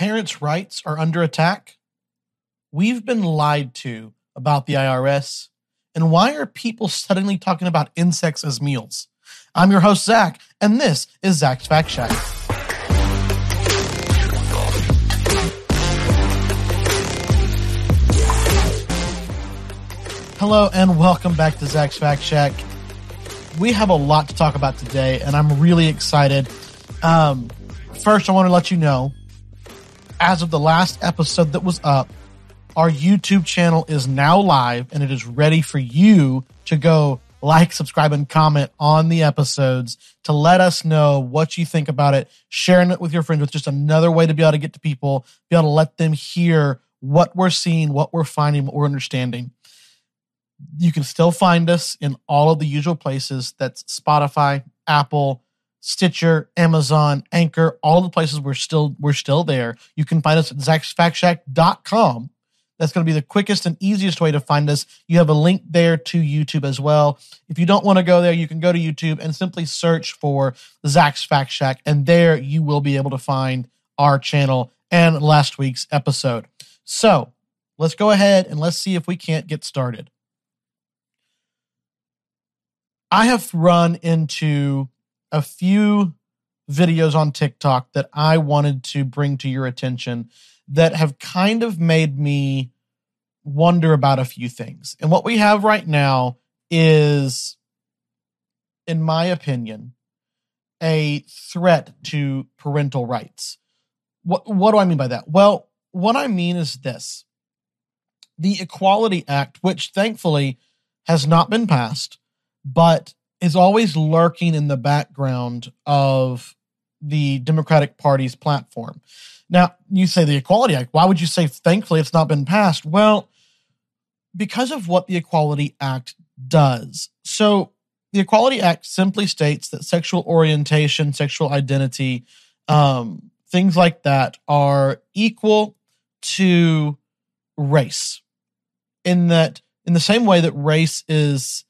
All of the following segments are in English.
parents' rights are under attack? We've been lied to about the IRS. And why are people suddenly talking about insects as meals? I'm your host, Zach, and this is Zach's Fact Shack. Hello, and welcome back to Zach's Fact Shack. We have a lot to talk about today, and I'm really excited. Um, first, I want to let you know as of the last episode that was up, our YouTube channel is now live and it is ready for you to go like, subscribe, and comment on the episodes to let us know what you think about it, sharing it with your friends with just another way to be able to get to people, be able to let them hear what we're seeing, what we're finding, what we're understanding. You can still find us in all of the usual places. That's Spotify, Apple, Stitcher, Amazon, Anchor, all the places we're still we're still there. You can find us at zachsfactshack.com. That's going to be the quickest and easiest way to find us. You have a link there to YouTube as well. If you don't want to go there, you can go to YouTube and simply search for Zach's Fact Shack, and there you will be able to find our channel and last week's episode. So let's go ahead and let's see if we can't get started. I have run into a few videos on TikTok that I wanted to bring to your attention that have kind of made me wonder about a few things. And what we have right now is, in my opinion, a threat to parental rights. What, what do I mean by that? Well, what I mean is this the Equality Act, which thankfully has not been passed, but is always lurking in the background of the Democratic Party's platform. Now, you say the Equality Act. Why would you say, thankfully, it's not been passed? Well, because of what the Equality Act does. So, the Equality Act simply states that sexual orientation, sexual identity, um, things like that are equal to race. In that, in the same way that race is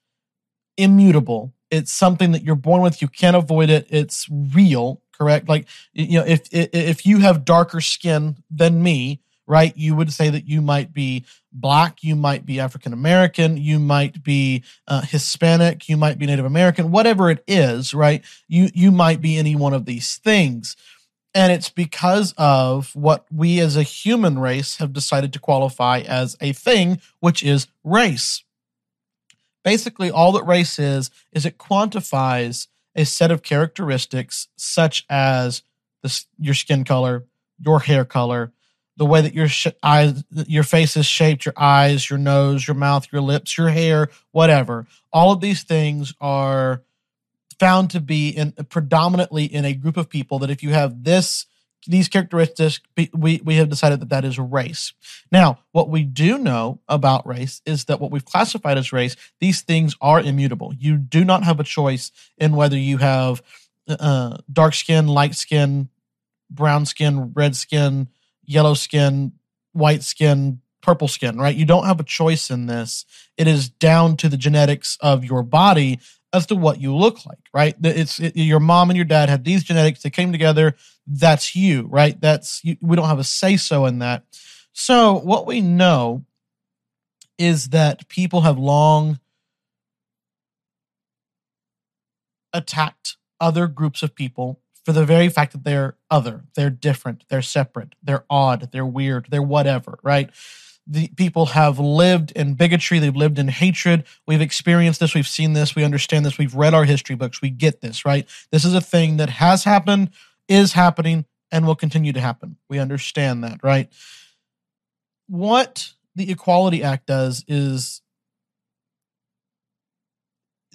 immutable, it's something that you're born with, you can't avoid it, it's real, correct? Like, you know, if if you have darker skin than me, right, you would say that you might be black, you might be African American, you might be uh, Hispanic, you might be Native American, whatever it is, right? You you might be any one of these things. And it's because of what we as a human race have decided to qualify as a thing, which is race. Basically, all that race is, is it quantifies a set of characteristics such as your skin color, your hair color, the way that your sh- eyes, your face is shaped, your eyes, your nose, your mouth, your lips, your hair, whatever. All of these things are found to be in predominantly in a group of people that if you have this these characteristics we we have decided that that is race. Now what we do know about race is that what we've classified as race these things are immutable. You do not have a choice in whether you have uh, dark skin light skin brown skin red skin yellow skin white skin purple skin right? You don't have a choice in this. It is down to the genetics of your body as to what you look like, right? It's it, your mom and your dad had these genetics. They came together that's you, right? That's you, we don't have a say so in that. So what we know is that people have long attacked other groups of people for the very fact that they're other, they're different, they're separate, they're odd, they're weird, they're whatever, right? The people have lived in bigotry, they've lived in hatred. We've experienced this, we've seen this, we understand this, we've read our history books, we get this, right? This is a thing that has happened is happening and will continue to happen. We understand that, right? What the Equality Act does is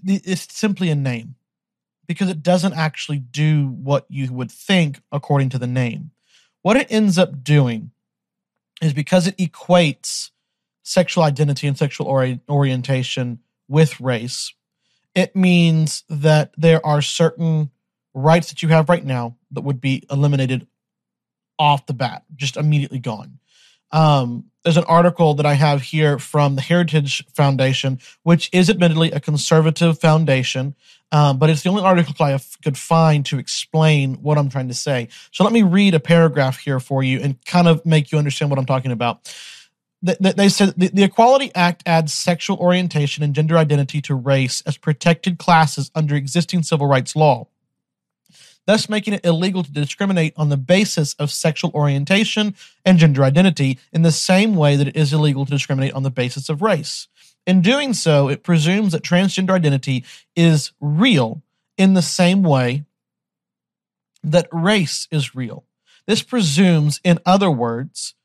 it's simply a name because it doesn't actually do what you would think according to the name. What it ends up doing is because it equates sexual identity and sexual ori- orientation with race, it means that there are certain rights that you have right now that would be eliminated off the bat, just immediately gone. Um, there's an article that I have here from the Heritage Foundation, which is admittedly a conservative foundation, um, but it's the only article I could find to explain what I'm trying to say. So let me read a paragraph here for you and kind of make you understand what I'm talking about. They said the Equality Act adds sexual orientation and gender identity to race as protected classes under existing civil rights law thus making it illegal to discriminate on the basis of sexual orientation and gender identity in the same way that it is illegal to discriminate on the basis of race. In doing so, it presumes that transgender identity is real in the same way that race is real. This presumes, in other words,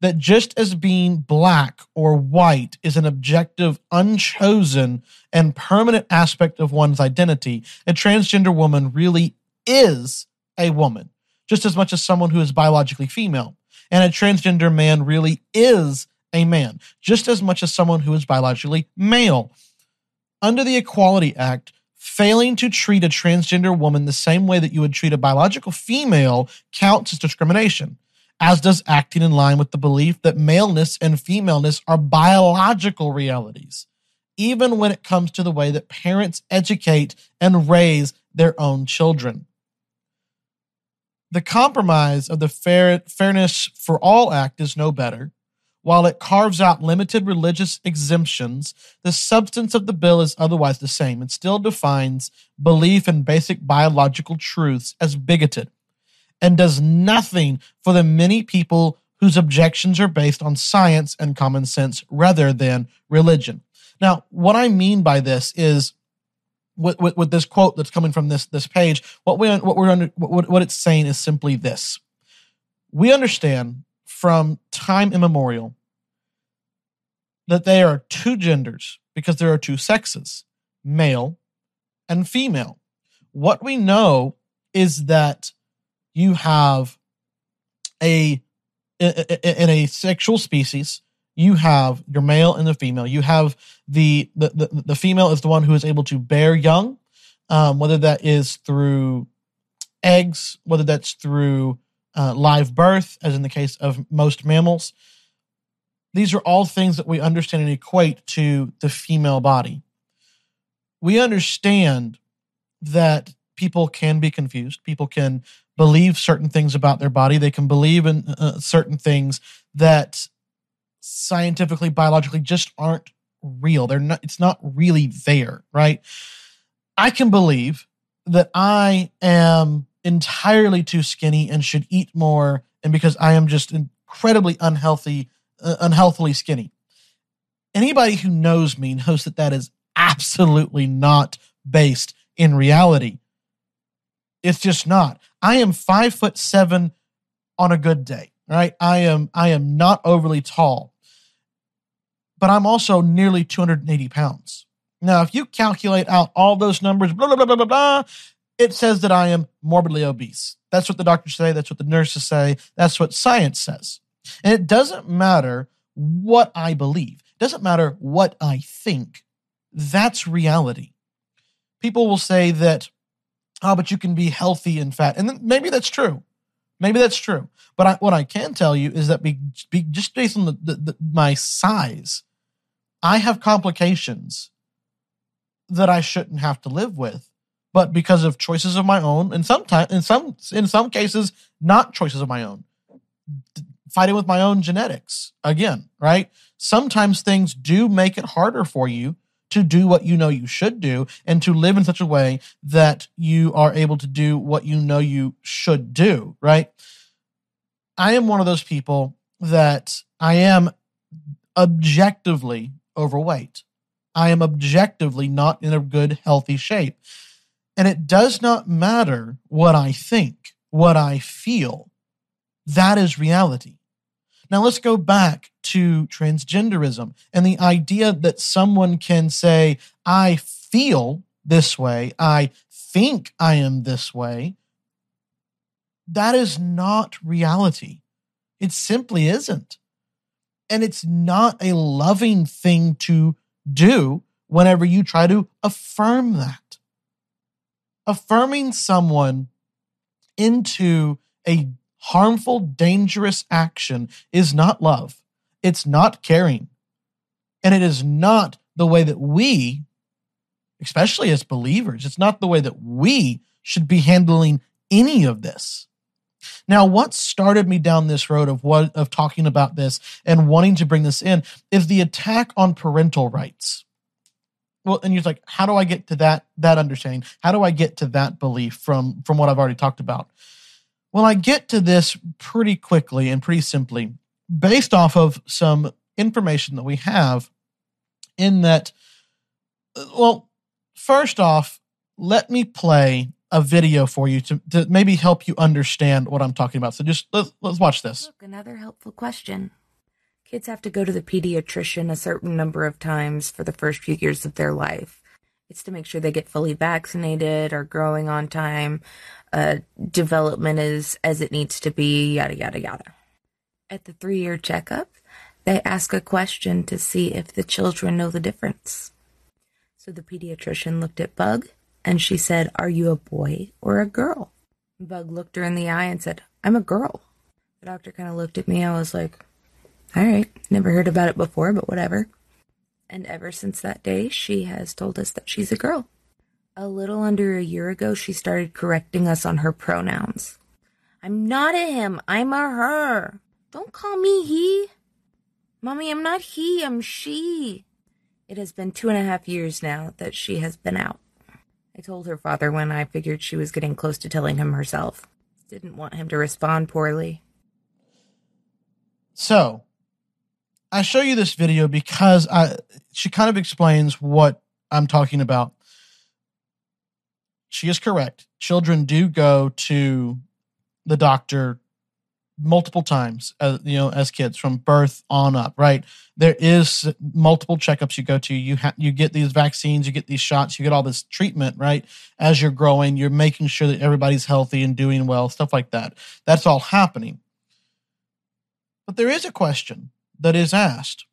that just as being black or white is an objective, unchosen, and permanent aspect of one's identity, a transgender woman really is a woman, just as much as someone who is biologically female. And a transgender man really is a man, just as much as someone who is biologically male. Under the Equality Act, failing to treat a transgender woman the same way that you would treat a biological female counts as discrimination, as does acting in line with the belief that maleness and femaleness are biological realities, even when it comes to the way that parents educate and raise their own children the compromise of the Fair, Fairness for All Act is no better. While it carves out limited religious exemptions, the substance of the bill is otherwise the same. It still defines belief in basic biological truths as bigoted and does nothing for the many people whose objections are based on science and common sense rather than religion. Now, what I mean by this is with, with, with, this quote that's coming from this this page, what we what we're under what, what it's saying is simply this: we understand from time immemorial that there are two genders because there are two sexes, male and female. What we know is that you have a in a sexual species you have your male and the female. You have the the the, the female is the one who is able to bear young, um, whether that is through eggs, whether that's through uh, live birth, as in the case of most mammals. These are all things that we understand and equate to the female body. We understand that people can be confused. People can believe certain things about their body. They can believe in uh, certain things that scientifically, biologically just aren't real. They're not, it's not really there, right? I can believe that I am entirely too skinny and should eat more, and because I am just incredibly unhealthy, uh, unhealthily skinny. Anybody who knows me knows that that is absolutely not based in reality. It's just not. I am five foot seven on a good day, right? I am I am not overly tall but I'm also nearly 280 pounds. Now, if you calculate out all those numbers, blah, blah, blah, blah, blah, blah, it says that I am morbidly obese. That's what the doctors say. That's what the nurses say. That's what science says. And it doesn't matter what I believe, it doesn't matter what I think. That's reality. People will say that, oh, but you can be healthy and fat. And maybe that's true. Maybe that's true. But I, what I can tell you is that be, be just based on the, the, the, my size, I have complications that I shouldn't have to live with, but because of choices of my own, and sometimes in some in some cases not choices of my own, fighting with my own genetics again, right? Sometimes things do make it harder for you to do what you know you should do and to live in such a way that you are able to do what you know you should do, right? I am one of those people that I am objectively overweight. I am objectively not in a good, healthy shape. And it does not matter what I think, what I feel. That is reality. Now let's go back to transgenderism and the idea that someone can say, I feel this way, I think I am this way. That is not reality. It simply isn't. And it's not a loving thing to do whenever you try to affirm that. Affirming someone into a harmful, dangerous action is not love. It's not caring. And it is not the way that we, especially as believers, it's not the way that we should be handling any of this. Now, what started me down this road of what of talking about this and wanting to bring this in is the attack on parental rights. Well, and you're like, how do I get to that that understanding? How do I get to that belief from from what I've already talked about? Well, I get to this pretty quickly and pretty simply based off of some information that we have in that uh, well, first off, let me play a video for you to, to maybe help you understand what I'm talking about. So just let's, let's watch this. Look, another helpful question. Kids have to go to the pediatrician a certain number of times for the first few years of their life. It's to make sure they get fully vaccinated, are growing on time, uh, development is as it needs to be, yada, yada, yada. At the three year checkup, they ask a question to see if the children know the difference. So the pediatrician looked at Bug and she said, Are you a boy or a girl? Bug looked her in the eye and said, I'm a girl. The doctor kind of looked at me. I was like, All right, never heard about it before, but whatever. And ever since that day, she has told us that she's a girl. A little under a year ago, she started correcting us on her pronouns. I'm not a him, I'm a her. Don't call me he. Mommy, I'm not he, I'm she. It has been two and a half years now that she has been out. I told her father when I figured she was getting close to telling him herself. Didn't want him to respond poorly. So, I show you this video because I, she kind of explains what I'm talking about. She is correct. Children do go to the doctor multiple times as you know as kids from birth on up right? There is multiple checkups you go to. You ha- you get these vaccines you get these shots you get all this treatment right? As you're growing you're making sure that everybody's healthy and doing well stuff like that. That's all happening. But there is a question that is asked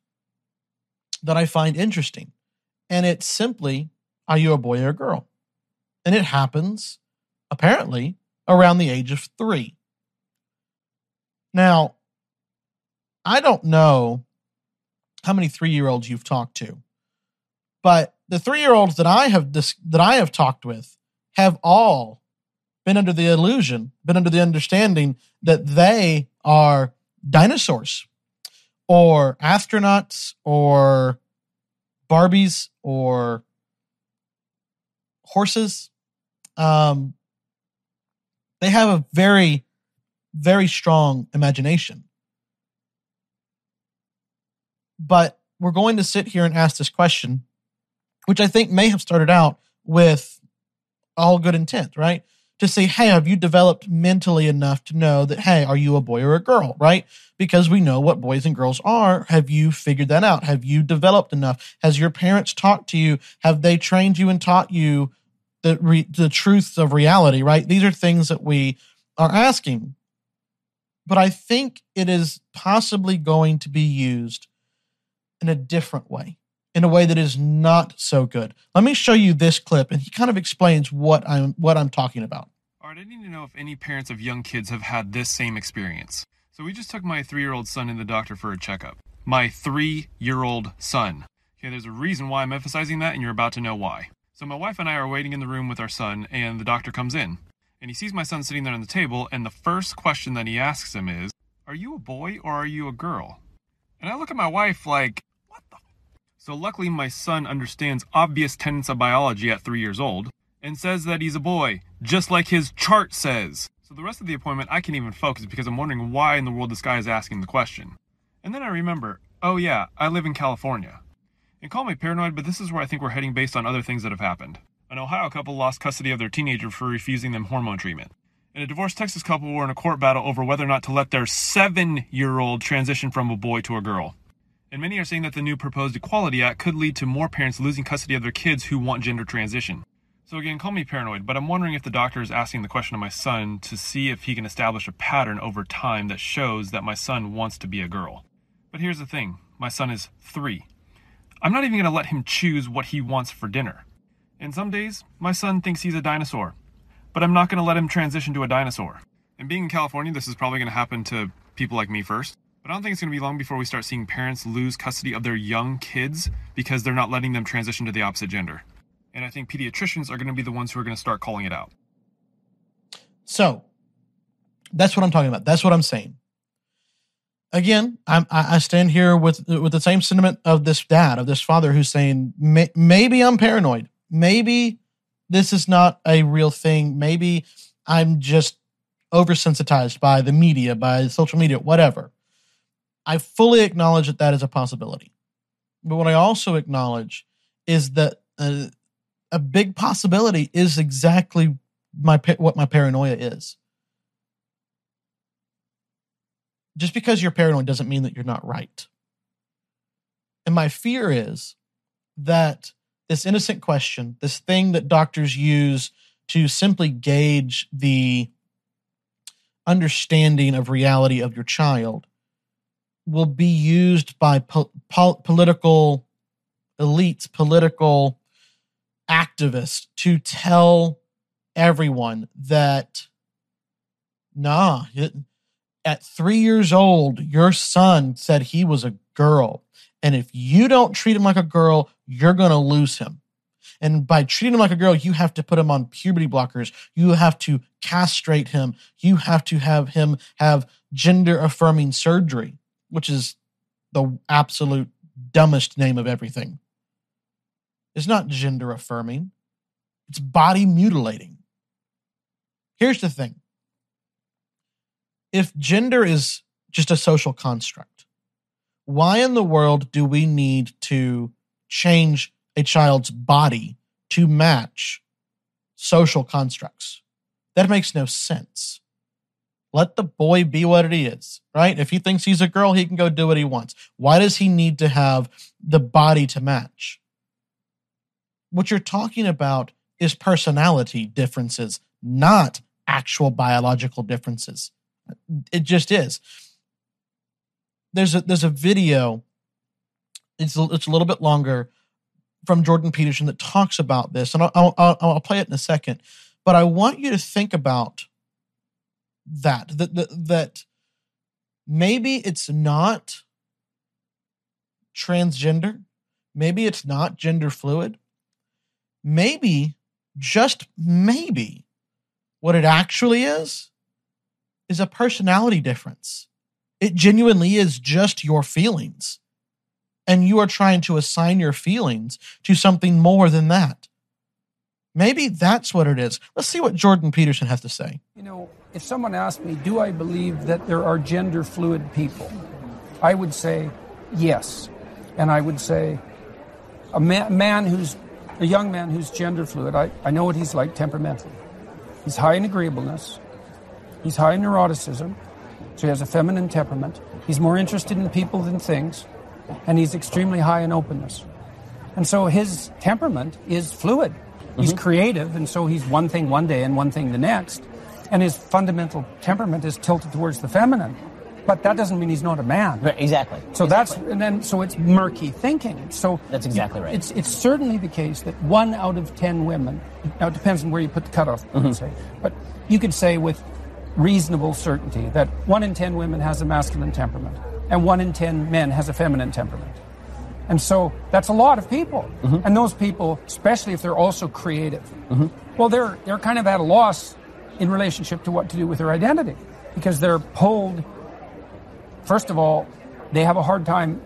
that i find interesting. And it's simply are you a boy or a girl? And it happens apparently around the age of 3 now, I don't know how many three year olds you've talked to, but the three year olds that I have dis- that I have talked with have all been under the illusion, been under the understanding that they are dinosaurs or astronauts or Barbies or horses. Um, they have a very very strong imagination. But we're going to sit here and ask this question, which I think may have started out with all good intent, right? To say, hey, have you developed mentally enough to know that, hey, are you a boy or a girl, right? Because we know what boys and girls are. Have you figured that out? Have you developed enough? Has your parents talked to you? Have they trained you and taught you the re- the truths of reality, right? These are things that we are asking but I think it is possibly going to be used in a different way, in a way that is not so good. Let me show you this clip, and he kind of explains what I'm what I'm talking about. All right, I need to know if any parents of young kids have had this same experience. So we just took my three-year-old son in the doctor for a checkup. My three-year-old son. Okay, there's a reason why I'm emphasizing that, and you're about to know why. So my wife and I are waiting in the room with our son, and the doctor comes in and he sees my son sitting there on the table, and the first question that he asks him is, Are you a boy or are you a girl? And I look at my wife like, What the? So luckily, my son understands obvious tenets of biology at three years old and says that he's a boy, just like his chart says. So the rest of the appointment, I can't even focus because I'm wondering why in the world this guy is asking the question. And then I remember, oh yeah, I live in California. And call me paranoid, but this is where I think we're heading based on other things that have happened. An Ohio couple lost custody of their teenager for refusing them hormone treatment. And a divorced Texas couple were in a court battle over whether or not to let their seven year old transition from a boy to a girl. And many are saying that the new proposed Equality Act could lead to more parents losing custody of their kids who want gender transition. So, again, call me paranoid, but I'm wondering if the doctor is asking the question of my son to see if he can establish a pattern over time that shows that my son wants to be a girl. But here's the thing my son is three. I'm not even going to let him choose what he wants for dinner. And some days, my son thinks he's a dinosaur. But I'm not going to let him transition to a dinosaur. And being in California, this is probably going to happen to people like me first. But I don't think it's going to be long before we start seeing parents lose custody of their young kids because they're not letting them transition to the opposite gender. And I think pediatricians are going to be the ones who are going to start calling it out. So that's what I'm talking about. That's what I'm saying. Again, I'm, I stand here with with the same sentiment of this dad, of this father, who's saying maybe I'm paranoid. Maybe this is not a real thing. Maybe I'm just oversensitized by the media, by social media, whatever. I fully acknowledge that that is a possibility. But what I also acknowledge is that uh, a big possibility is exactly my what my paranoia is. Just because you're paranoid doesn't mean that you're not right. And my fear is that this innocent question, this thing that doctors use to simply gauge the understanding of reality of your child, will be used by po- po- political elites, political activists to tell everyone that, nah, it, at three years old, your son said he was a girl. And if you don't treat him like a girl, you're going to lose him. And by treating him like a girl, you have to put him on puberty blockers. You have to castrate him. You have to have him have gender affirming surgery, which is the absolute dumbest name of everything. It's not gender affirming, it's body mutilating. Here's the thing if gender is just a social construct, why in the world do we need to change a child's body to match social constructs? That makes no sense. Let the boy be what he is, right? If he thinks he's a girl, he can go do what he wants. Why does he need to have the body to match? What you're talking about is personality differences, not actual biological differences. It just is. There's a there's a video. It's a, it's a little bit longer from Jordan Peterson that talks about this, and I'll, I'll, I'll play it in a second. But I want you to think about that that that, that maybe it's not transgender, maybe it's not gender fluid, maybe just maybe what it actually is is a personality difference. It genuinely is just your feelings. And you are trying to assign your feelings to something more than that. Maybe that's what it is. Let's see what Jordan Peterson has to say. You know, if someone asked me, do I believe that there are gender fluid people? I would say yes. And I would say a man, man who's a young man who's gender fluid, I, I know what he's like temperamentally. He's high in agreeableness. He's high in neuroticism. So he has a feminine temperament. He's more interested in people than things. And he's extremely high in openness. And so his temperament is fluid. He's mm-hmm. creative, and so he's one thing one day and one thing the next. And his fundamental temperament is tilted towards the feminine. But that doesn't mean he's not a man. Right, exactly. So exactly. that's and then so it's murky thinking. So that's exactly right. It's it's certainly the case that one out of ten women. Now it depends on where you put the cutoff. Mm-hmm. Say, but you could say with reasonable certainty that one in ten women has a masculine temperament, and one in ten men has a feminine temperament. And so that's a lot of people. Mm-hmm. And those people, especially if they're also creative, mm-hmm. well, they're they're kind of at a loss in relationship to what to do with their identity because they're pulled First of all, they have a hard time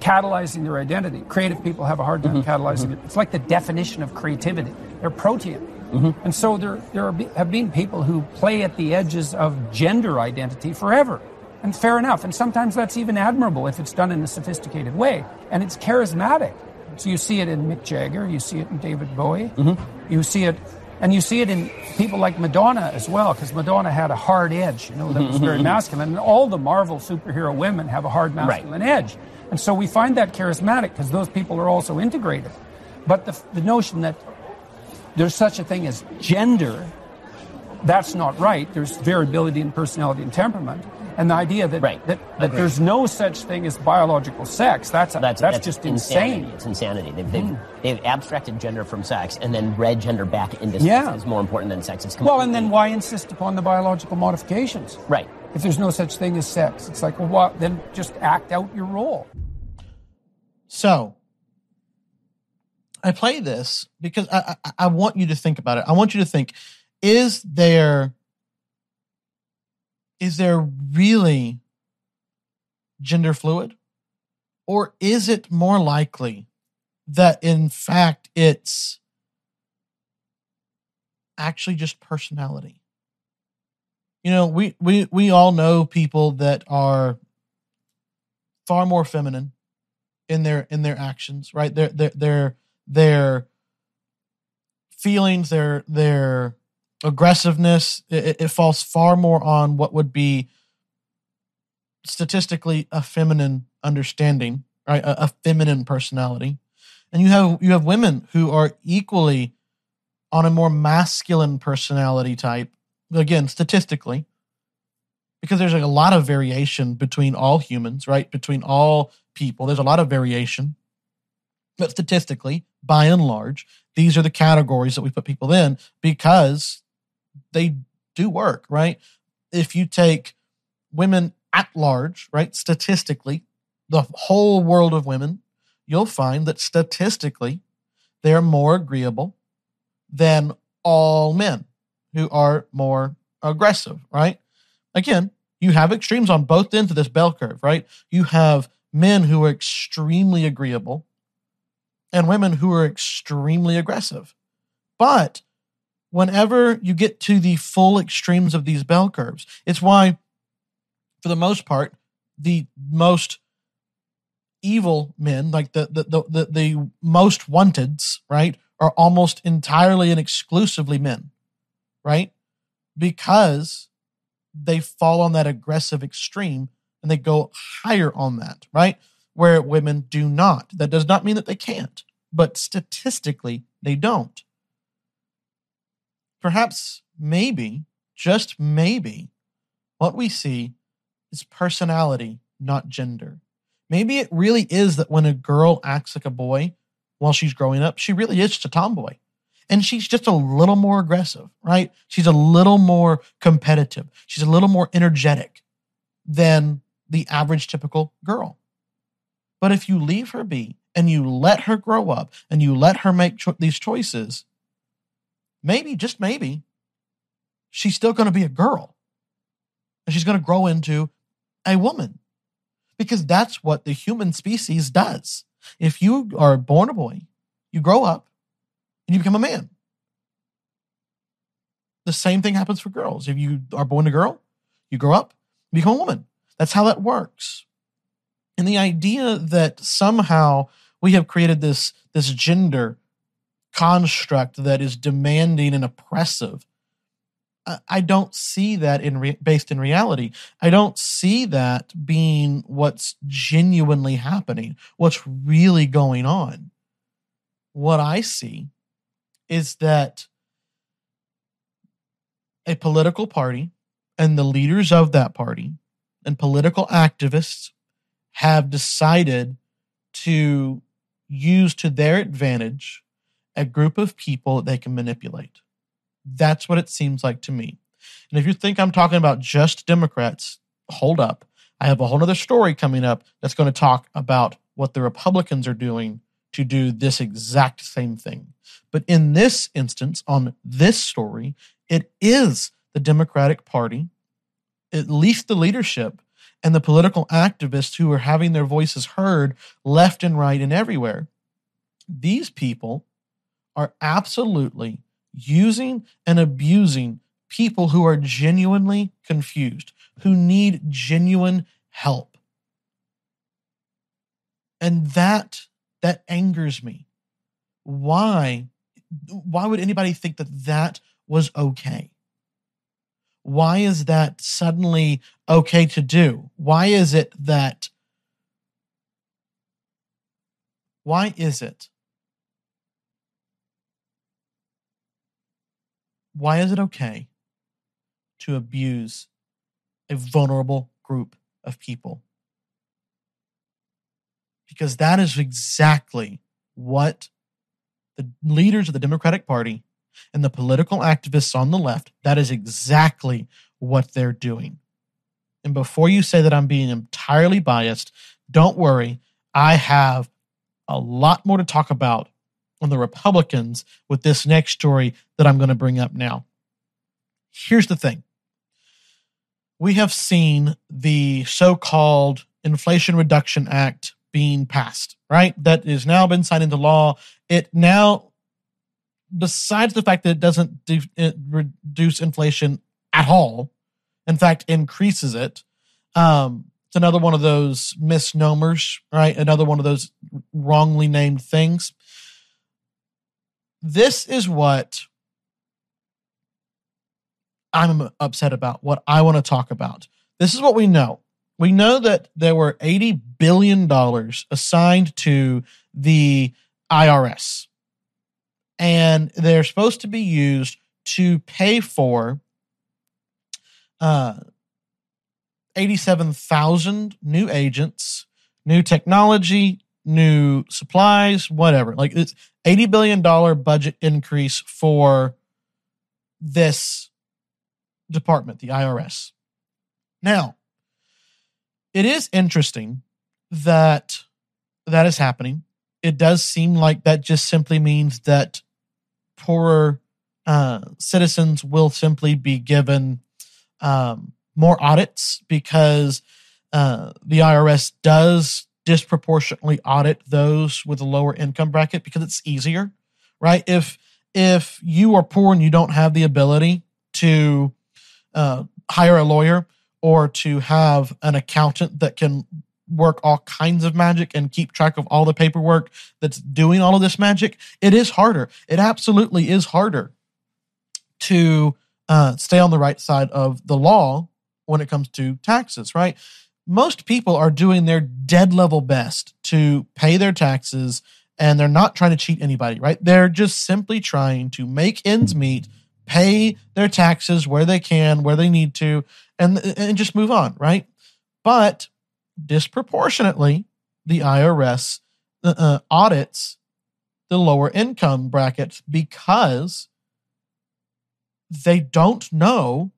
catalyzing their identity. Creative people have a hard time mm-hmm. catalyzing mm-hmm. it. It's like the definition of creativity. They're protean. Mm-hmm. And so there, there have been people who play at the edges of gender identity forever. And fair enough. And sometimes that's even admirable if it's done in a sophisticated way. And it's charismatic. So you see it in Mick Jagger, you see it in David Bowie, mm-hmm. you see it and you see it in people like Madonna as well, because Madonna had a hard edge, you know, that was very mm-hmm. masculine. And all the Marvel superhero women have a hard masculine right. edge. And so we find that charismatic because those people are also integrated. But the, the notion that there's such a thing as gender, that's not right. There's variability in personality and temperament. And the idea that Right. that, that Agreed. there's no such thing as biological sex, that's, That's, that's, just insanity. insane. It's insanity. They've, they've, mm-hmm. they've abstracted gender from sex and then read gender back into sex Yeah. as more important than sex. It's Well, and then why insist upon the biological modifications? Right. If there's no such thing as sex, it's like, well, what, then just act out your role. So I play this because I, I, I want you to think about it. I want you to think: Is there is there really gender fluid, or is it more likely that in fact it's actually just personality? You know, we we we all know people that are far more feminine in their in their actions, right? Their their their their feelings, their their aggressiveness, it, it falls far more on what would be statistically a feminine understanding, right? A, a feminine personality, and you have you have women who are equally on a more masculine personality type. Again, statistically, because there's like a lot of variation between all humans, right? Between all people, there's a lot of variation. But statistically, by and large, these are the categories that we put people in because they do work, right? If you take women at large, right, statistically, the whole world of women, you'll find that statistically, they're more agreeable than all men who are more aggressive, right? Again, you have extremes on both ends of this bell curve, right? You have men who are extremely agreeable and women who are extremely aggressive. But whenever you get to the full extremes of these bell curves, it's why, for the most part, the most evil men, like the the the, the, the most wanteds, right, are almost entirely and exclusively men, right? Because they fall on that aggressive extreme and they go higher on that, right? Where women do not. That does not mean that they can't, but statistically, they don't. Perhaps, maybe, just maybe, what we see is personality, not gender. Maybe it really is that when a girl acts like a boy while she's growing up, she really is just a tomboy and she's just a little more aggressive, right? She's a little more competitive. She's a little more energetic than the average typical girl. But if you leave her be and you let her grow up and you let her make cho- these choices, maybe, just maybe, she's still going to be a girl and she's going to grow into a woman because that's what the human species does. If you are born a boy, you grow up, and you become a man. The same thing happens for girls. If you are born a girl, you grow up, become a woman. That's how that works. And the idea that somehow we have created this, this gender construct that is demanding and oppressive, I, don't see that in re- based in reality. I don't see that being what's genuinely happening, what's really going on. What I see is that a political party and the leaders of that party and political activists have decided to use to their advantage a group of people they can manipulate. That's what it seems like to me. And if you think I'm talking about just Democrats, hold up. I have a whole other story coming up that's going to talk about what the Republicans are doing to do this exact same thing. But in this instance, on this story, it is the Democratic Party, at least the leadership and the political activists who are having their voices heard left and right and everywhere. These people are absolutely using and abusing people who are genuinely confused, who need genuine help. And that that angers me. Why why would anybody think that that was okay? Why is that suddenly okay to do? Why is it that why is it why is it okay to abuse a vulnerable group of people. Because that is exactly what the leaders of the Democratic Party and the political activists on the left, that is exactly what they're doing. And before you say that I'm being entirely biased, don't worry. I have a lot more to talk about on the Republicans with this next story that I'm going to bring up now. Here's the thing we have seen the so called Inflation Reduction Act being passed, right? That has now been signed into law. It now, besides the fact that it doesn't do, it reduce inflation at all, in fact, increases it. Um, it's another one of those misnomers, right? Another one of those wrongly named things. This is what I'm upset about, what I want to talk about. This is what we know. We know that there were $80 billion assigned to the IRS, and they're supposed to be used to pay for uh, 87,000 new agents, new technology, new supplies, whatever. Like it's 80 billion dollar budget increase for this department, the IRS. Now, it is interesting that that is happening. It does seem like that just simply means that poorer uh, citizens will simply be given um, more audits because uh, the IRS does disproportionately audit those with a lower income bracket because it's easier, right? If if you are poor and you don't have the ability to uh, hire a lawyer or to have an accountant that can work all kinds of magic and keep track of all the paperwork that's doing all of this magic, it is harder. It absolutely is harder to uh, stay on the right side of the law when it comes to taxes, right? Most people are doing their dead level best to pay their taxes and they're not trying to cheat anybody, right? They're just simply trying to make ends meet, pay their taxes where they can, where they need to, and, and just move on, right? But disproportionately, the IRS uh, uh, audits the lower income brackets because they don't know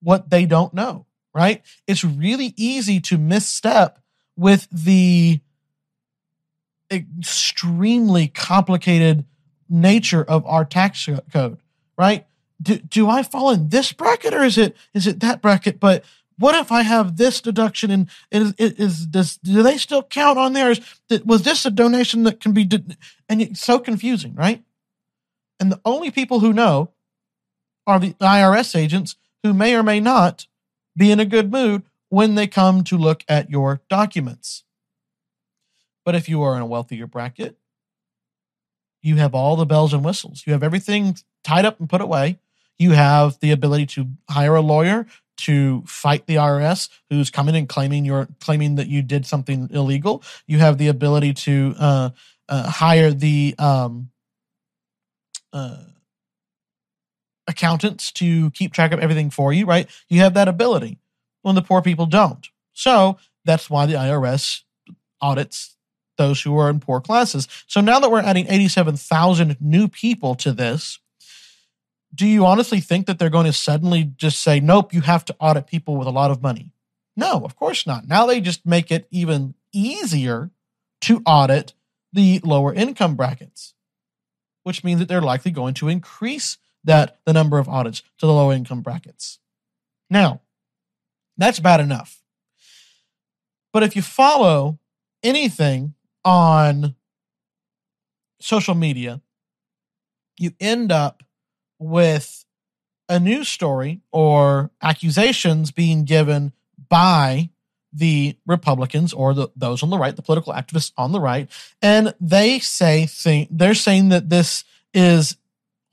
what they don't know, right? It's really easy to misstep with the extremely complicated nature of our tax code, right? Do, do I fall in this bracket or is it is it that bracket? But what if I have this deduction and is, is this do they still count on theirs? Was this a donation that can be and it's so confusing, right? And the only people who know are the IRS agents who may or may not be in a good mood when they come to look at your documents. But if you are in a wealthier bracket, you have all the bells and whistles. You have everything tied up and put away. You have the ability to hire a lawyer to fight the IRS who's coming and claiming you're claiming that you did something illegal. You have the ability to uh, uh, hire the um, uh, accountants to keep track of everything for you, right? You have that ability when the poor people don't. So that's why the IRS audits those who are in poor classes. So now that we're adding 87,000 new people to this, do you honestly think that they're going to suddenly just say, nope, you have to audit people with a lot of money? No, of course not. Now they just make it even easier to audit the lower income brackets, which means that they're likely going to increase that the number of audits to the low income brackets. Now, that's bad enough. But if you follow anything on social media, you end up with a news story or accusations being given by the Republicans or the, those on the right, the political activists on the right, and they say think they're saying that this is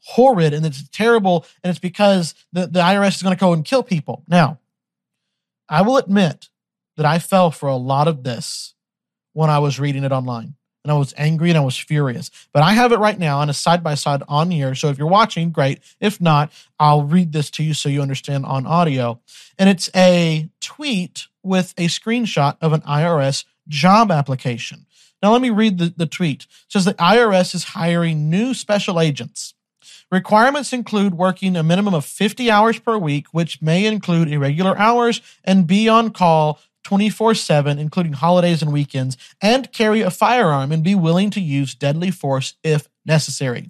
horrid and it's terrible and it's because the, the IRS is going to go and kill people. Now, I will admit that I fell for a lot of this when I was reading it online. and I was angry and I was furious. But I have it right now on a side by side on here. So if you're watching, great. If not, I'll read this to you so you understand on audio. And it's a tweet with a screenshot of an IRS job application. Now, let me read the, the tweet. It says the IRS is hiring new special agents. Requirements include working a minimum of 50 hours per week, which may include irregular hours and be on call 24 7, including holidays and weekends, and carry a firearm and be willing to use deadly force if necessary.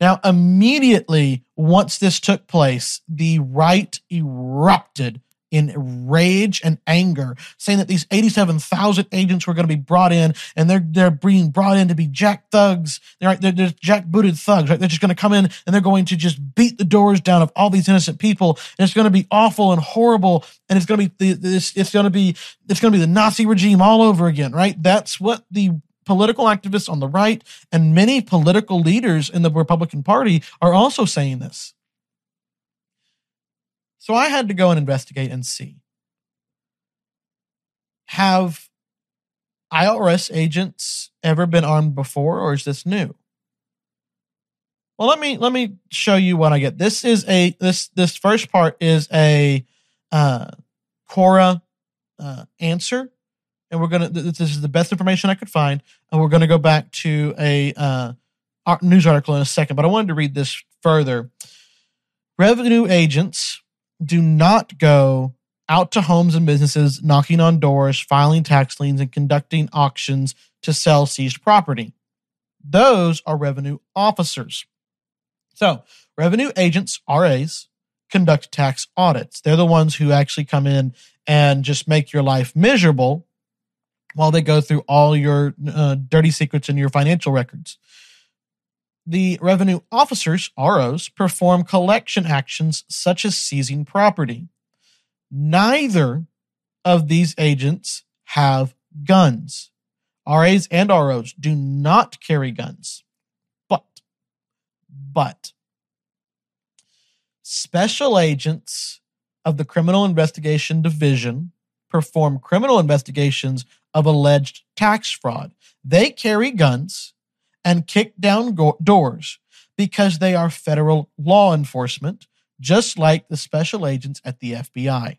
Now, immediately once this took place, the right erupted in rage and anger, saying that these 87,000 agents were going to be brought in and they're, they're being brought in to be jack thugs. They're, they're, they're jack booted thugs, right? They're just going to come in and they're going to just beat the doors down of all these innocent people. And it's going to be awful and horrible. And it's going to be, this, it's going to be, it's going to be the Nazi regime all over again, right? That's what the political activists on the right and many political leaders in the Republican Party are also saying this. So I had to go and investigate and see. Have IRS agents ever been armed before, or is this new? Well, let me let me show you what I get. This is a this this first part is a uh, Quora uh, answer, and we're gonna. This is the best information I could find, and we're gonna go back to a uh, news article in a second. But I wanted to read this further. Revenue agents do not go out to homes and businesses, knocking on doors, filing tax liens, and conducting auctions to sell seized property. Those are revenue officers. So, revenue agents, RAs, conduct tax audits. They're the ones who actually come in and just make your life miserable while they go through all your uh, dirty secrets in your financial records the revenue officers, ROs, perform collection actions such as seizing property. Neither of these agents have guns. RAs and ROs do not carry guns. But, but, special agents of the Criminal Investigation Division perform criminal investigations of alleged tax fraud. They carry guns and kick down go- doors because they are federal law enforcement, just like the special agents at the FBI.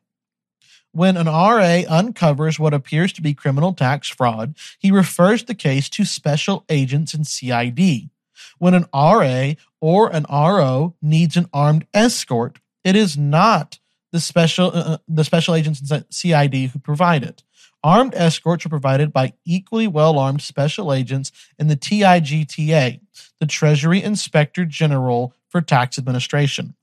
When an RA uncovers what appears to be criminal tax fraud, he refers the case to special agents and CID. When an RA or an RO needs an armed escort, it is not the special uh, uh the special agents and CID who provide it. Armed escorts are provided by equally well armed special agents in the TIGTA, the Treasury Inspector General for Tax Administration.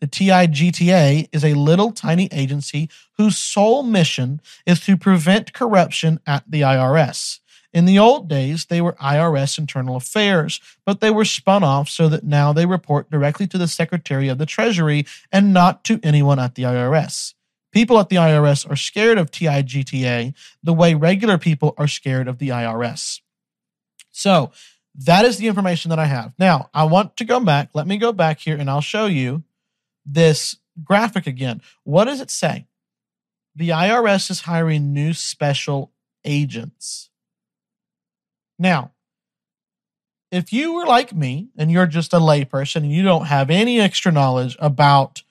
The TIGTA is a little tiny agency whose sole mission is to prevent corruption at the IRS. In the old days, they were IRS internal affairs, but they were spun off so that now they report directly to the Secretary of the Treasury and not to anyone at the IRS. People at the IRS are scared of TIGTA the way regular people are scared of the IRS. So that is the information that I have. Now, I want to go back. Let me go back here and I'll show you this graphic again. What does it say? The IRS is hiring new special agents. Now, if you were like me and you're just a layperson and you don't have any extra knowledge about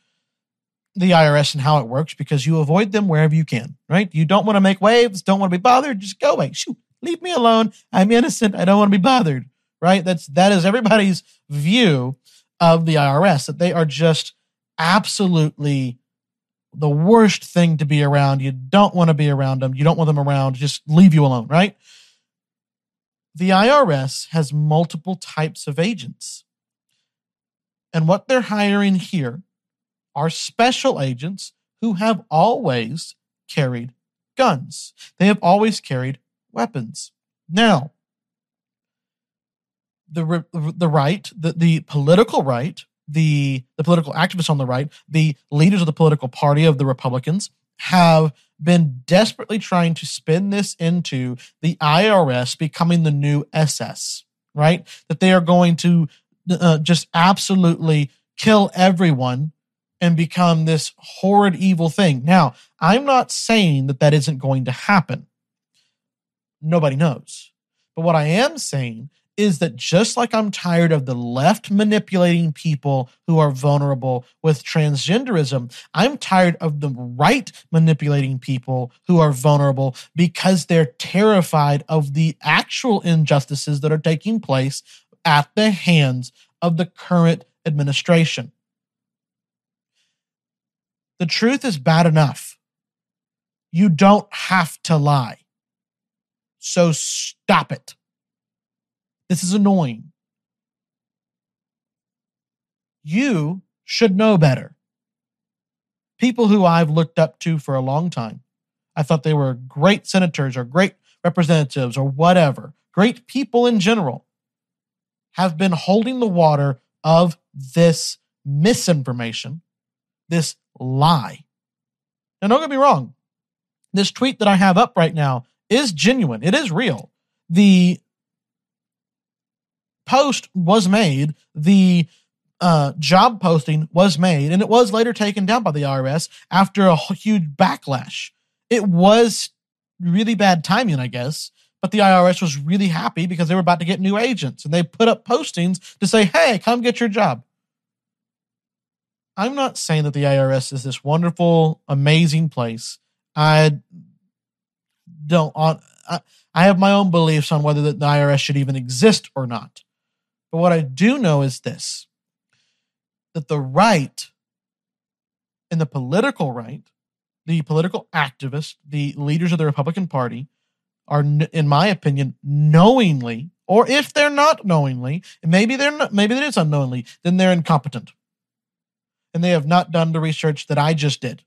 the IRS and how it works because you avoid them wherever you can, right? You don't want to make waves, don't want to be bothered, just go away. Shoot, leave me alone. I'm innocent. I don't want to be bothered, right? That's that is everybody's view of the IRS that they are just absolutely the worst thing to be around. You don't want to be around them. You don't want them around. Just leave you alone, right? The IRS has multiple types of agents. And what they're hiring here are special agents who have always carried guns. They have always carried weapons. Now, the the right, the, the political right, the the political activists on the right, the leaders of the political party of the Republicans have been desperately trying to spin this into the IRS becoming the new SS, right? That they are going to uh, just absolutely kill everyone and become this horrid evil thing. Now, I'm not saying that that isn't going to happen. Nobody knows. But what I am saying is that just like I'm tired of the left manipulating people who are vulnerable with transgenderism, I'm tired of the right manipulating people who are vulnerable because they're terrified of the actual injustices that are taking place at the hands of the current administration. The truth is bad enough. You don't have to lie. So stop it. This is annoying. You should know better. People who I've looked up to for a long time, I thought they were great senators or great representatives or whatever, great people in general, have been holding the water of this misinformation, this lie. Now, don't get me wrong. This tweet that I have up right now is genuine. It is real. The post was made, the uh, job posting was made, and it was later taken down by the IRS after a huge backlash. It was really bad timing, I guess, but the IRS was really happy because they were about to get new agents and they put up postings to say, hey, come get your job. I'm not saying that the IRS is this wonderful, amazing place. I don't I, I have my own beliefs on whether the IRS should even exist or not. But what I do know is this that the right and the political right, the political activists, the leaders of the Republican Party are, in my opinion, knowingly, or if they're not knowingly, maybe they're not, maybe it is unknowingly, then they're incompetent. And they have not done the research that I just did.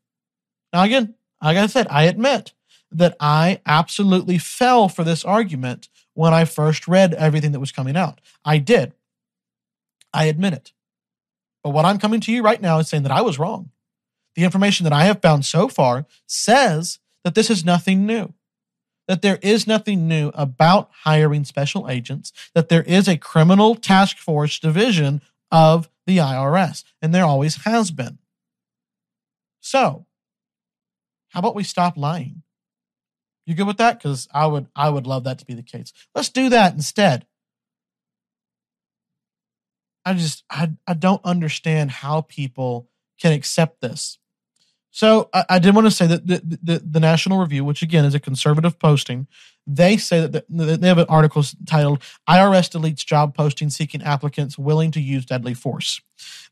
Now, again, like I said, I admit that I absolutely fell for this argument when I first read everything that was coming out. I did. I admit it. But what I'm coming to you right now is saying that I was wrong. The information that I have found so far says that this is nothing new, that there is nothing new about hiring special agents, that there is a criminal task force division of the IRS, and there always has been. So, how about we stop lying? You good with that? Because I would I would love that to be the case. Let's do that instead. I just I I don't understand how people can accept this. So I, I did want to say that the, the, the National Review, which again is a conservative posting, they say that the, they have an article titled "IRS deletes job posting seeking applicants willing to use deadly force."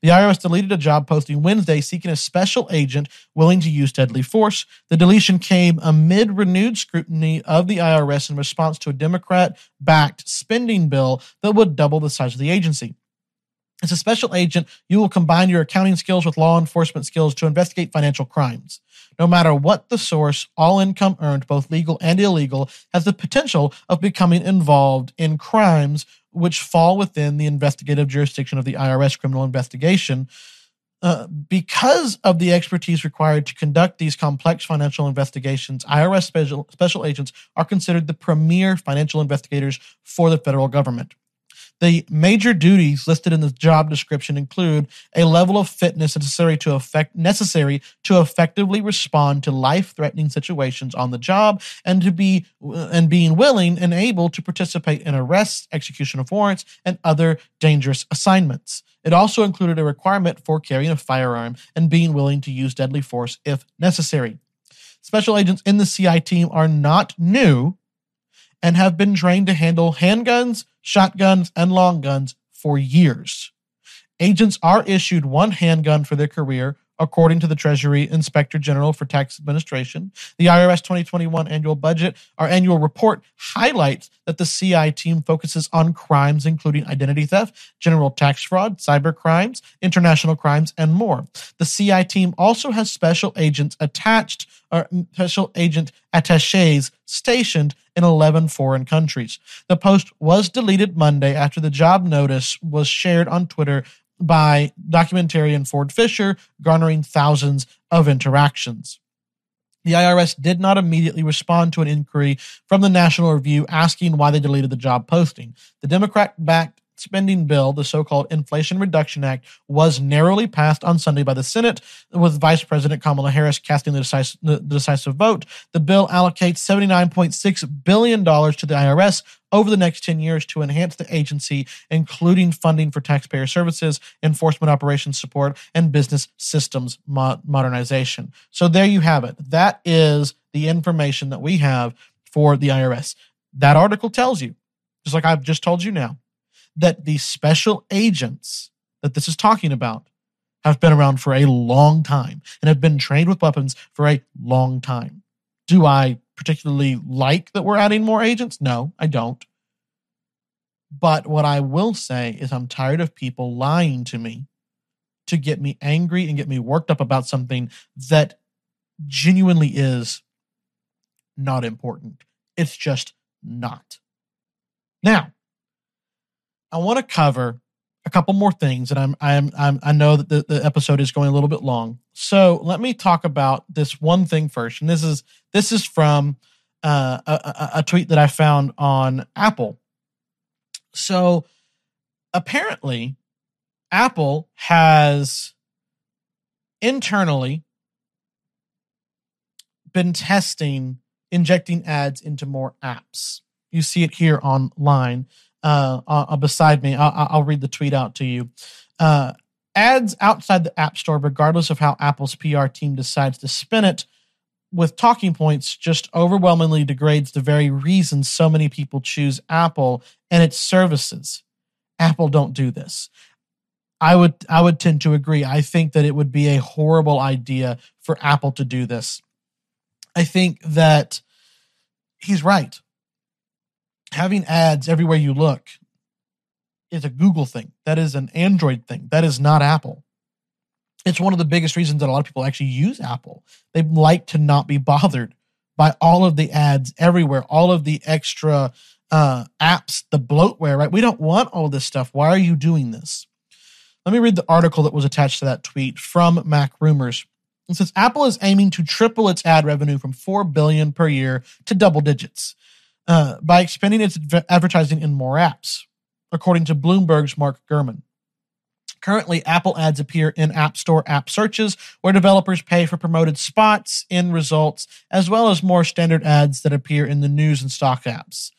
The IRS deleted a job posting Wednesday seeking a special agent willing to use deadly force. The deletion came amid renewed scrutiny of the IRS in response to a Democrat-backed spending bill that would double the size of the agency. As a special agent, you will combine your accounting skills with law enforcement skills to investigate financial crimes. No matter what the source, all income earned, both legal and illegal, has the potential of becoming involved in crimes which fall within the investigative jurisdiction of the IRS criminal investigation. Uh, because of the expertise required to conduct these complex financial investigations, IRS special, special agents are considered the premier financial investigators for the federal government. The major duties listed in the job description include a level of fitness necessary to effect necessary to effectively respond to life-threatening situations on the job and to be and being willing and able to participate in arrests, execution of warrants, and other dangerous assignments. It also included a requirement for carrying a firearm and being willing to use deadly force if necessary. Special agents in the CI team are not new and have been trained to handle handguns, shotguns, and long guns for years. Agents are issued one handgun for their career, according to the Treasury Inspector General for Tax Administration. The IRS 2021 annual budget, our annual report, highlights that the CI team focuses on crimes including identity theft, general tax fraud, cyber crimes, international crimes, and more. The CI team also has special agents attached or special agent attaches stationed in 11 foreign countries. The post was deleted Monday after the job notice was shared on Twitter by documentarian Ford Fischer, garnering thousands of interactions. The IRS did not immediately respond to an inquiry from the National Review asking why they deleted the job posting. The Democrat backed spending bill, the so called Inflation Reduction Act, was narrowly passed on Sunday by the Senate, with Vice President Kamala Harris casting the decisive, the decisive vote. The bill allocates $79.6 billion to the IRS over the next 10 years to enhance the agency, including funding for taxpayer services, enforcement operations support, and business systems mo- modernization. So there you have it. That is the information that we have for the IRS. That article tells you, just like I've just told you now, that the special agents that this is talking about have been around for a long time and have been trained with weapons for a long time. Do I particularly like that we're adding more agents? No, I don't. But what I will say is, I'm tired of people lying to me to get me angry and get me worked up about something that genuinely is not important. It's just not. Now, I want to cover a couple more things, and I'm I'm, I'm I know that the, the episode is going a little bit long, so let me talk about this one thing first. And this is this is from uh, a, a, a tweet that I found on Apple. So apparently, Apple has internally been testing injecting ads into more apps. You see it here online uh, uh, beside me. I'll, I'll, read the tweet out to you. Uh, ads outside the App Store, regardless of how Apple's PR team decides to spin it, with talking points, just overwhelmingly degrades the very reason so many people choose Apple and its services. Apple don't do this. I would I would tend to agree. I think that it would be a horrible idea for Apple to do this. I think that he's right. Having ads everywhere you look is a Google thing. That is an Android thing. That is not Apple. It's one of the biggest reasons that a lot of people actually use Apple. They like to not be bothered by all of the ads everywhere, all of the extra uh, apps, the bloatware, right? We don't want all this stuff. Why are you doing this? Let me read the article that was attached to that tweet from Mac Rumors. It says Apple is aiming to triple its ad revenue from four billion per year to double digits uh, by expanding its advertising in more apps, according to Bloomberg's Mark Gurman. Currently, Apple ads appear in App Store app searches, where developers pay for promoted spots in results, as well as more standard ads that appear in the news and stock apps.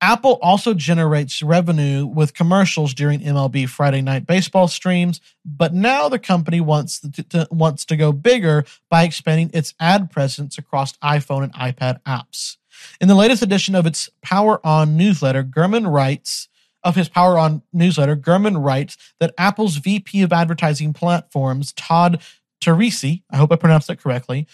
Apple also generates revenue with commercials during MLB Friday Night Baseball streams, but now the company wants to, to, wants to go bigger by expanding its ad presence across iPhone and iPad apps. In the latest edition of its Power On newsletter, Gurman writes of his Power On newsletter, Gurman writes that Apple's VP of advertising platforms, Todd Teresi, I hope I pronounced that correctly,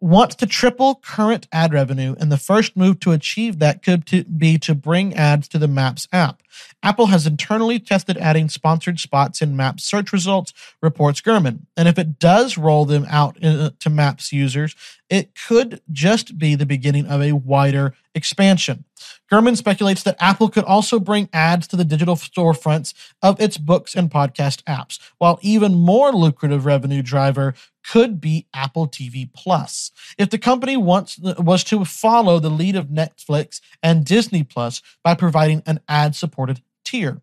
wants to triple current ad revenue, and the first move to achieve that could to be to bring ads to the Maps app. Apple has internally tested adding sponsored spots in Maps search results, reports Gurman. And if it does roll them out uh, to Maps users, it could just be the beginning of a wider expansion. Gurman speculates that Apple could also bring ads to the digital storefronts of its books and podcast apps, while even more lucrative revenue driver could be Apple TV Plus. If the company wants was to follow the lead of Netflix and Disney Plus by providing an ad-supported tier.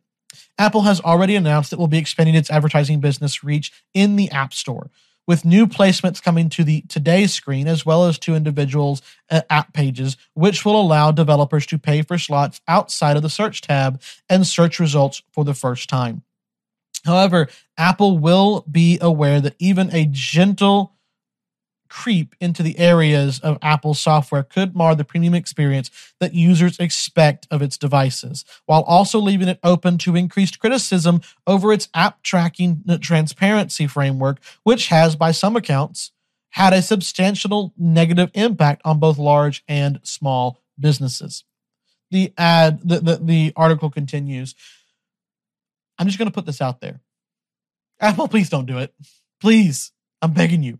Apple has already announced it will be expanding its advertising business reach in the App Store with new placements coming to the today screen as well as to individuals' uh, app pages, which will allow developers to pay for slots outside of the search tab and search results for the first time. However, Apple will be aware that even a gentle creep into the areas of Apple's software could mar the premium experience that users expect of its devices, while also leaving it open to increased criticism over its app tracking transparency framework, which has, by some accounts, had a substantial negative impact on both large and small businesses. The ad, the, the, the article continues. I'm just going to put this out there. Apple, please don't do it. Please. I'm begging you.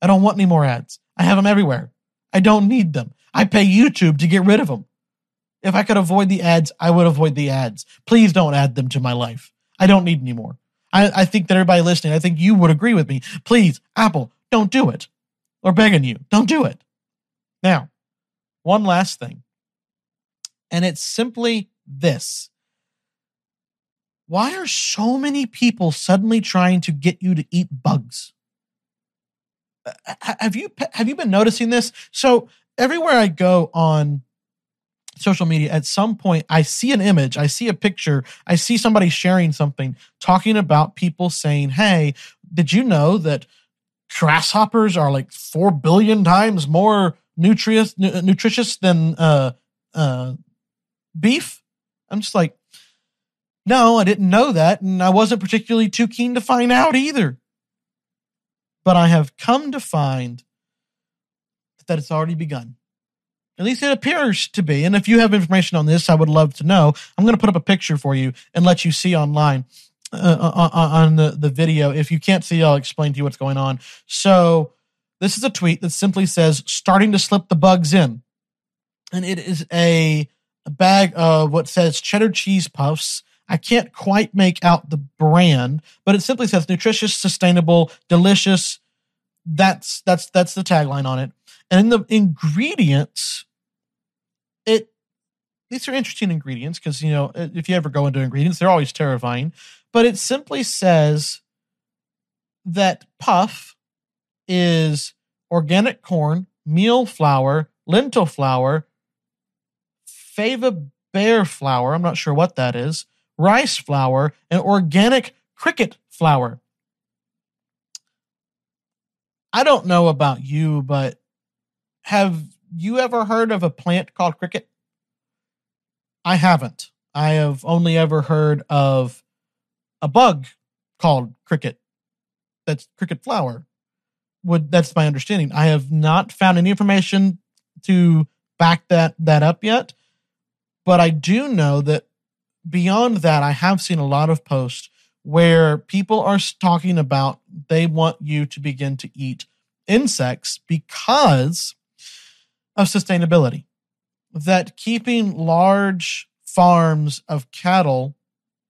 I don't want any more ads. I have them everywhere. I don't need them. I pay YouTube to get rid of them. If I could avoid the ads, I would avoid the ads. Please don't add them to my life. I don't need any more. I, I think that everybody listening, I think you would agree with me. Please, Apple, don't do it. We're begging you, don't do it. Now, one last thing. And it's simply this why are so many people suddenly trying to get you to eat bugs? Have you have you been noticing this? So everywhere I go on social media, at some point I see an image, I see a picture, I see somebody sharing something talking about people saying, "Hey, did you know that grasshoppers are like four billion times more nutritious nutritious than uh, uh, beef?" I'm just like, no, I didn't know that, and I wasn't particularly too keen to find out either. But I have come to find that it's already begun. At least it appears to be. And if you have information on this, I would love to know. I'm going to put up a picture for you and let you see online uh, uh, uh, uh, on the, the video. If you can't see, I'll explain to you what's going on. So, this is a tweet that simply says, starting to slip the bugs in. And it is a, a bag of what says cheddar cheese puffs I can't quite make out the brand, but it simply says nutritious, sustainable, delicious. That's that's that's the tagline on it. And in the ingredients, it these are interesting ingredients because you know if you ever go into ingredients, they're always terrifying. But it simply says that puff is organic corn, meal flour, lentil flour, fava bear flour. I'm not sure what that is rice flour, and organic cricket flour. I don't know about you, but have you ever heard of a plant called cricket? I haven't. I have only ever heard of a bug called cricket. That's cricket flour. Would that's my understanding. I have not found any information to back that that up yet, but I do know that beyond that, I have seen a lot of posts where people are talking about they want you to begin to eat insects because of sustainability. That keeping large farms of cattle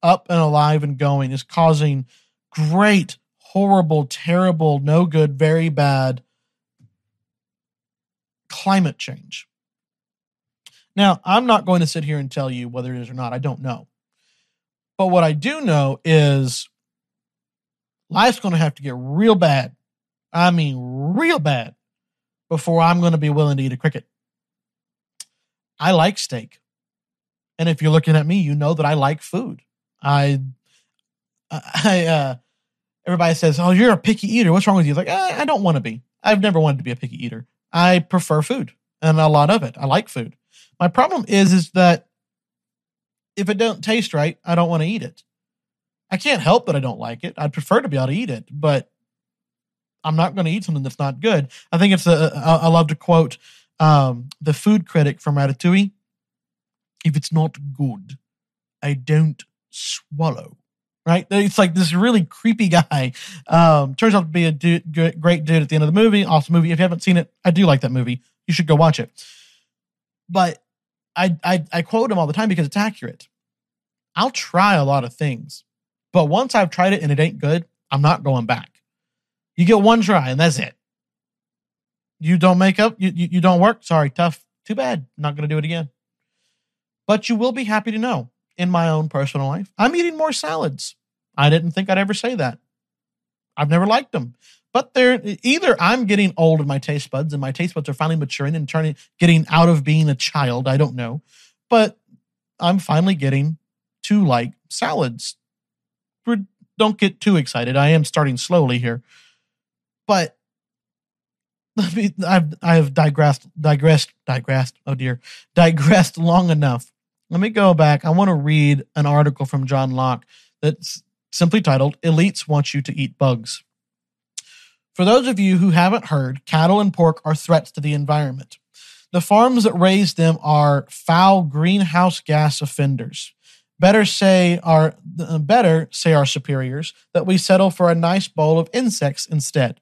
up and alive and going is causing great, horrible, terrible, no good, very bad climate change. Now, I'm not going to sit here and tell you whether it is or not. I don't know. But what I do know is life's going to have to get real bad. I mean, real bad before I'm going to be willing to eat a cricket. I like steak. And if you're looking at me, you know that I like food. I, I, uh, everybody says, Oh, you're a picky eater. What's wrong with you? Like, I, I don't want to be. I've never wanted to be a picky eater. I prefer food and a lot of it. I like food. My problem is is that if it don't taste right, I don't want to eat it. I can't help that I don't like it. I'd prefer to be able to eat it, but I'm not going to eat something that's not good. I think it's a. I love to quote um, the food critic from Ratatouille. If it's not good, I don't swallow. Right? It's like this really creepy guy. Um, turns out to be a dude, great dude at the end of the movie. Awesome movie. If you haven't seen it, I do like that movie. You should go watch it. But I, I I quote him all the time because it's accurate. I'll try a lot of things, but once I've tried it and it ain't good, I'm not going back. You get one try and that's it. You don't make up, you, you, you don't work. Sorry, tough. Too bad. Not going to do it again. But you will be happy to know in my own personal life, I'm eating more salads. I didn't think I'd ever say that. I've never liked them but they're either I'm getting old in my taste buds and my taste buds are finally maturing and turning getting out of being a child. I don't know. But I'm finally getting to like salads. Don't get too excited. I am starting slowly here. But I've I have digressed digressed digressed oh dear digressed long enough. Let me go back. I want to read an article from John Locke that's simply titled Elites Want You to Eat Bugs. For those of you who haven't heard, cattle and pork are threats to the environment. The farms that raise them are foul greenhouse gas offenders. Better say our uh, better say our superiors that we settle for a nice bowl of insects instead.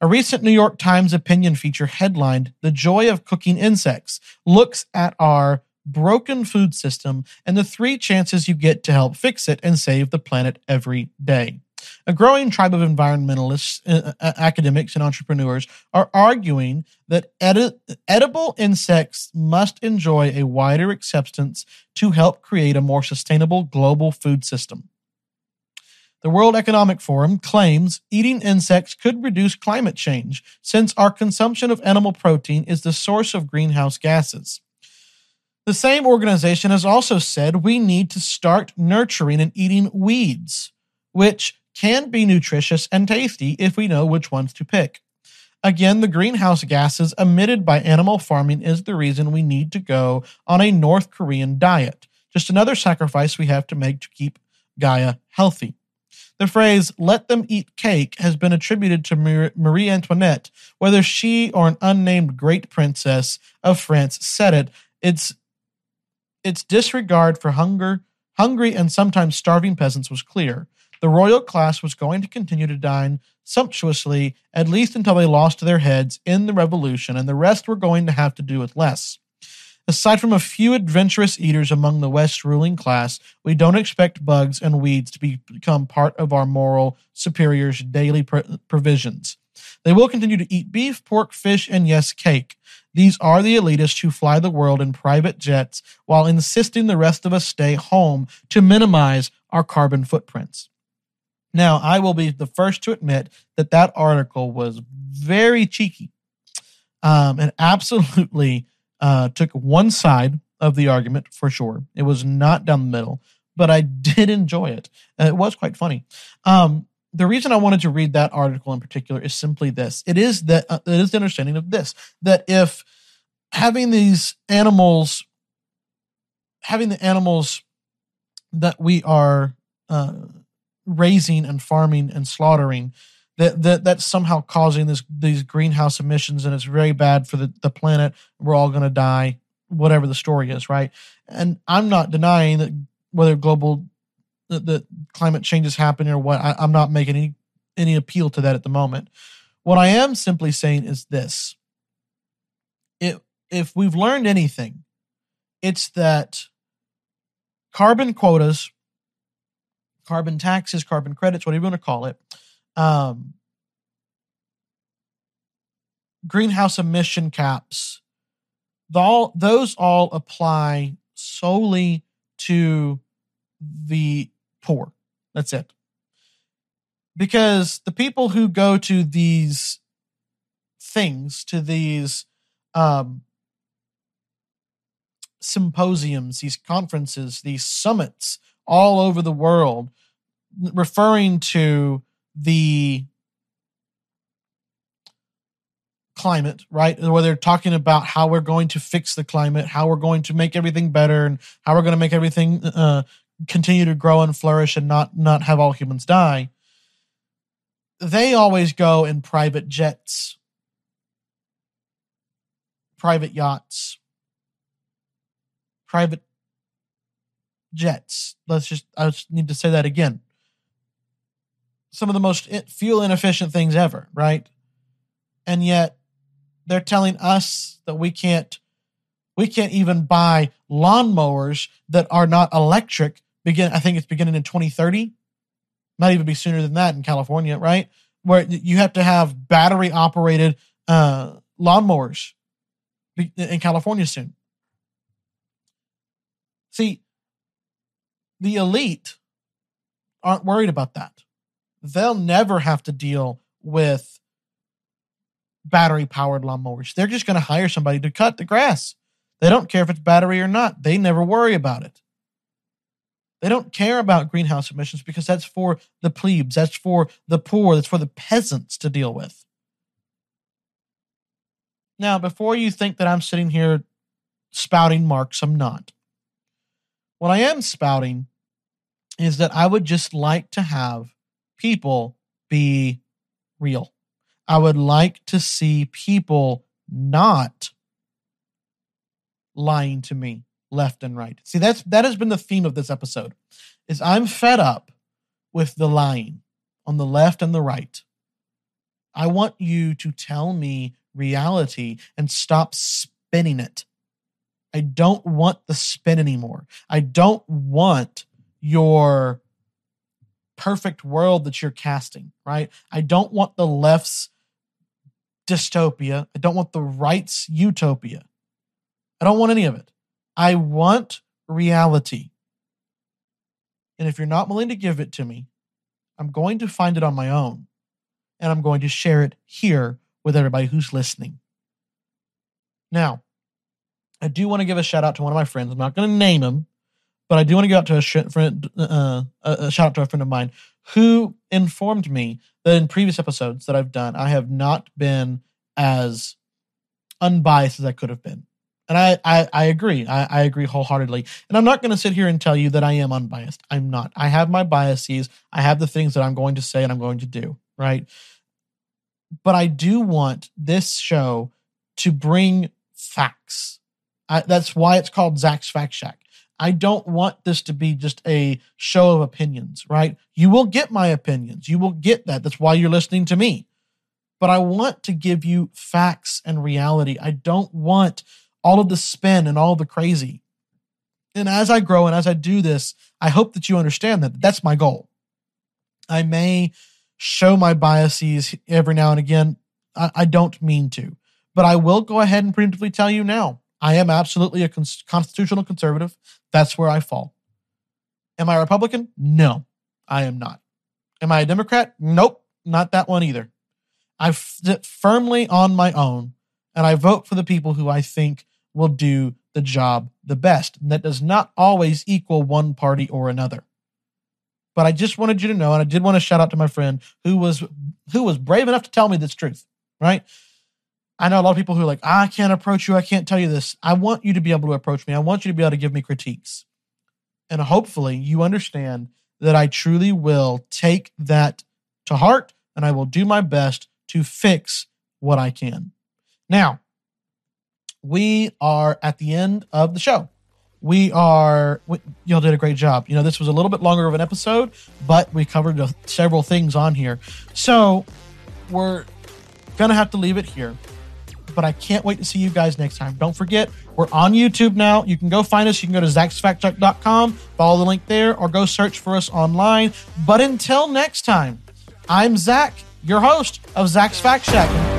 A recent New York Times opinion feature headlined The Joy of Cooking Insects looks at our broken food system and the three chances you get to help fix it and save the planet every day. A growing tribe of environmentalists, uh, uh, academics, and entrepreneurs are arguing that edi- edible insects must enjoy a wider acceptance to help create a more sustainable global food system. The World Economic Forum claims eating insects could reduce climate change since our consumption of animal protein is the source of greenhouse gases. The same organization has also said we need to start nurturing and eating weeds, which can be nutritious and tasty if we know which ones to pick. Again, the greenhouse gases emitted by animal farming is the reason we need to go on a North Korean diet. Just another sacrifice we have to make to keep Gaia healthy. The phrase, let them eat cake, has been attributed to Marie Antoinette. Whether she or an unnamed great princess of France said it, its, its disregard for hunger, hungry and sometimes starving peasants was clear. The royal class was going to continue to dine sumptuously, at least until they lost their heads in the revolution, and the rest were going to have to do with less. Aside from a few adventurous eaters among the West ruling class, we don't expect bugs and weeds to be, become part of our moral superiors' daily provisions. They will continue to eat beef, pork, fish, and yes, cake. These are the elitists who fly the world in private jets while insisting the rest of us stay home to minimize our carbon footprints. Now, I will be the first to admit that that article was very cheeky um, and absolutely uh, took one side of the argument for sure. It was not down the middle, but I did enjoy it. Uh, it was quite funny. Um, the reason I wanted to read that article in particular is simply this: it is that uh, it is the understanding of this that if having these animals, having the animals that we are uh, raising and farming and slaughtering that, that that's somehow causing this these greenhouse emissions and it's very bad for the, the planet. We're all going to die whatever the story is right? And i'm not denying that whether global the, the climate change is happening or what I, i'm not making any any appeal to that at the moment. What i am simply saying is this. If if we've learned anything it's that carbon quotas carbon taxes carbon credits whatever you want to call it um, greenhouse emission caps, all, those all apply solely to the poor. That's it. Because the people who go to these things, to these um, symposiums, these conferences, these summits all over the world, referring to the climate, right? Where they're talking about how we're going to fix the climate, how we're going to make everything better, and how we're going to make everything uh, continue to grow and flourish and not not have all humans die. They always go in private jets, private yachts, private jets. Let's just I just need to say that again some of the most fuel inefficient things ever, right? And yet they're telling us that we can't we can't even buy lawnmowers that are not electric begin I think it's beginning in 2030 might even be sooner than that in California right where you have to have battery operated uh, lawnmowers in California soon see the elite aren't worried about that they'll never have to deal with battery powered lawnmowers. They're just going to hire somebody to cut the grass. They don't care if it's battery or not. They never worry about it. They don't care about greenhouse emissions because that's for the plebes, that's for the poor, that's for the peasants to deal with. Now, before you think that I'm sitting here spouting Marx, I'm not. What I am spouting is that I would just like to have people be real. I would like to see people not lying to me left and right. See, that's that has been the theme of this episode. Is I'm fed up with the lying on the left and the right. I want you to tell me reality and stop spinning it. I don't want the spin anymore. I don't want your perfect world that you're casting, right? I don't want the left's dystopia. I don't want the right's utopia. I don't want any of it. I want reality. And if you're not willing to give it to me, I'm going to find it on my own and I'm going to share it here with everybody who's listening. Now, I do want to give a shout out to one of my friends. I'm not going to name him, but I do want to go out to a sh- friend, uh, a shout out to a friend of mine who informed me that in previous episodes that I've done, I have not been as unbiased as I could have been. And I, I, I agree. I, I agree wholeheartedly. And I'm not going to sit here and tell you that I am unbiased. I'm not. I have my biases. I have the things that I'm going to say and I'm going to do, right? But I do want this show to bring facts. I, that's why it's called Zach's Fact Shack. I don't want this to be just a show of opinions, right? You will get my opinions. You will get that. That's why you're listening to me. But I want to give you facts and reality. I don't want all of the spin and all the crazy. And as I grow and as I do this, I hope that you understand that that's my goal. I may show my biases every now and again. I, I don't mean to, but I will go ahead and preemptively tell you now I am absolutely a cons- constitutional conservative. That's where I fall. Am I a Republican? No, I am not. Am I a Democrat? Nope, not that one either. I sit firmly on my own and I vote for the people who I think will do the job the best. And that does not always equal one party or another. But I just wanted you to know, and I did want to shout out to my friend who was who was brave enough to tell me this truth, right? I know a lot of people who are like, I can't approach you, I can't tell you this. I want you to be able to approach me. I want you to be able to give me critiques. And hopefully you understand that I truly will take that to heart and I will do my best to fix what I can. Now, we are at the end of the show. We are, we, y'all did a great job. You know, this was a little bit longer of an episode, but we covered uh, several things on here. So we're going to have to leave it here. But I can't wait to see you guys next time. Don't forget, we're on YouTube now. You can go find us. You can go to zachsfactshack.com, follow the link there, or go search for us online. But until next time, I'm Zach, your host of Zach's Fact Shack.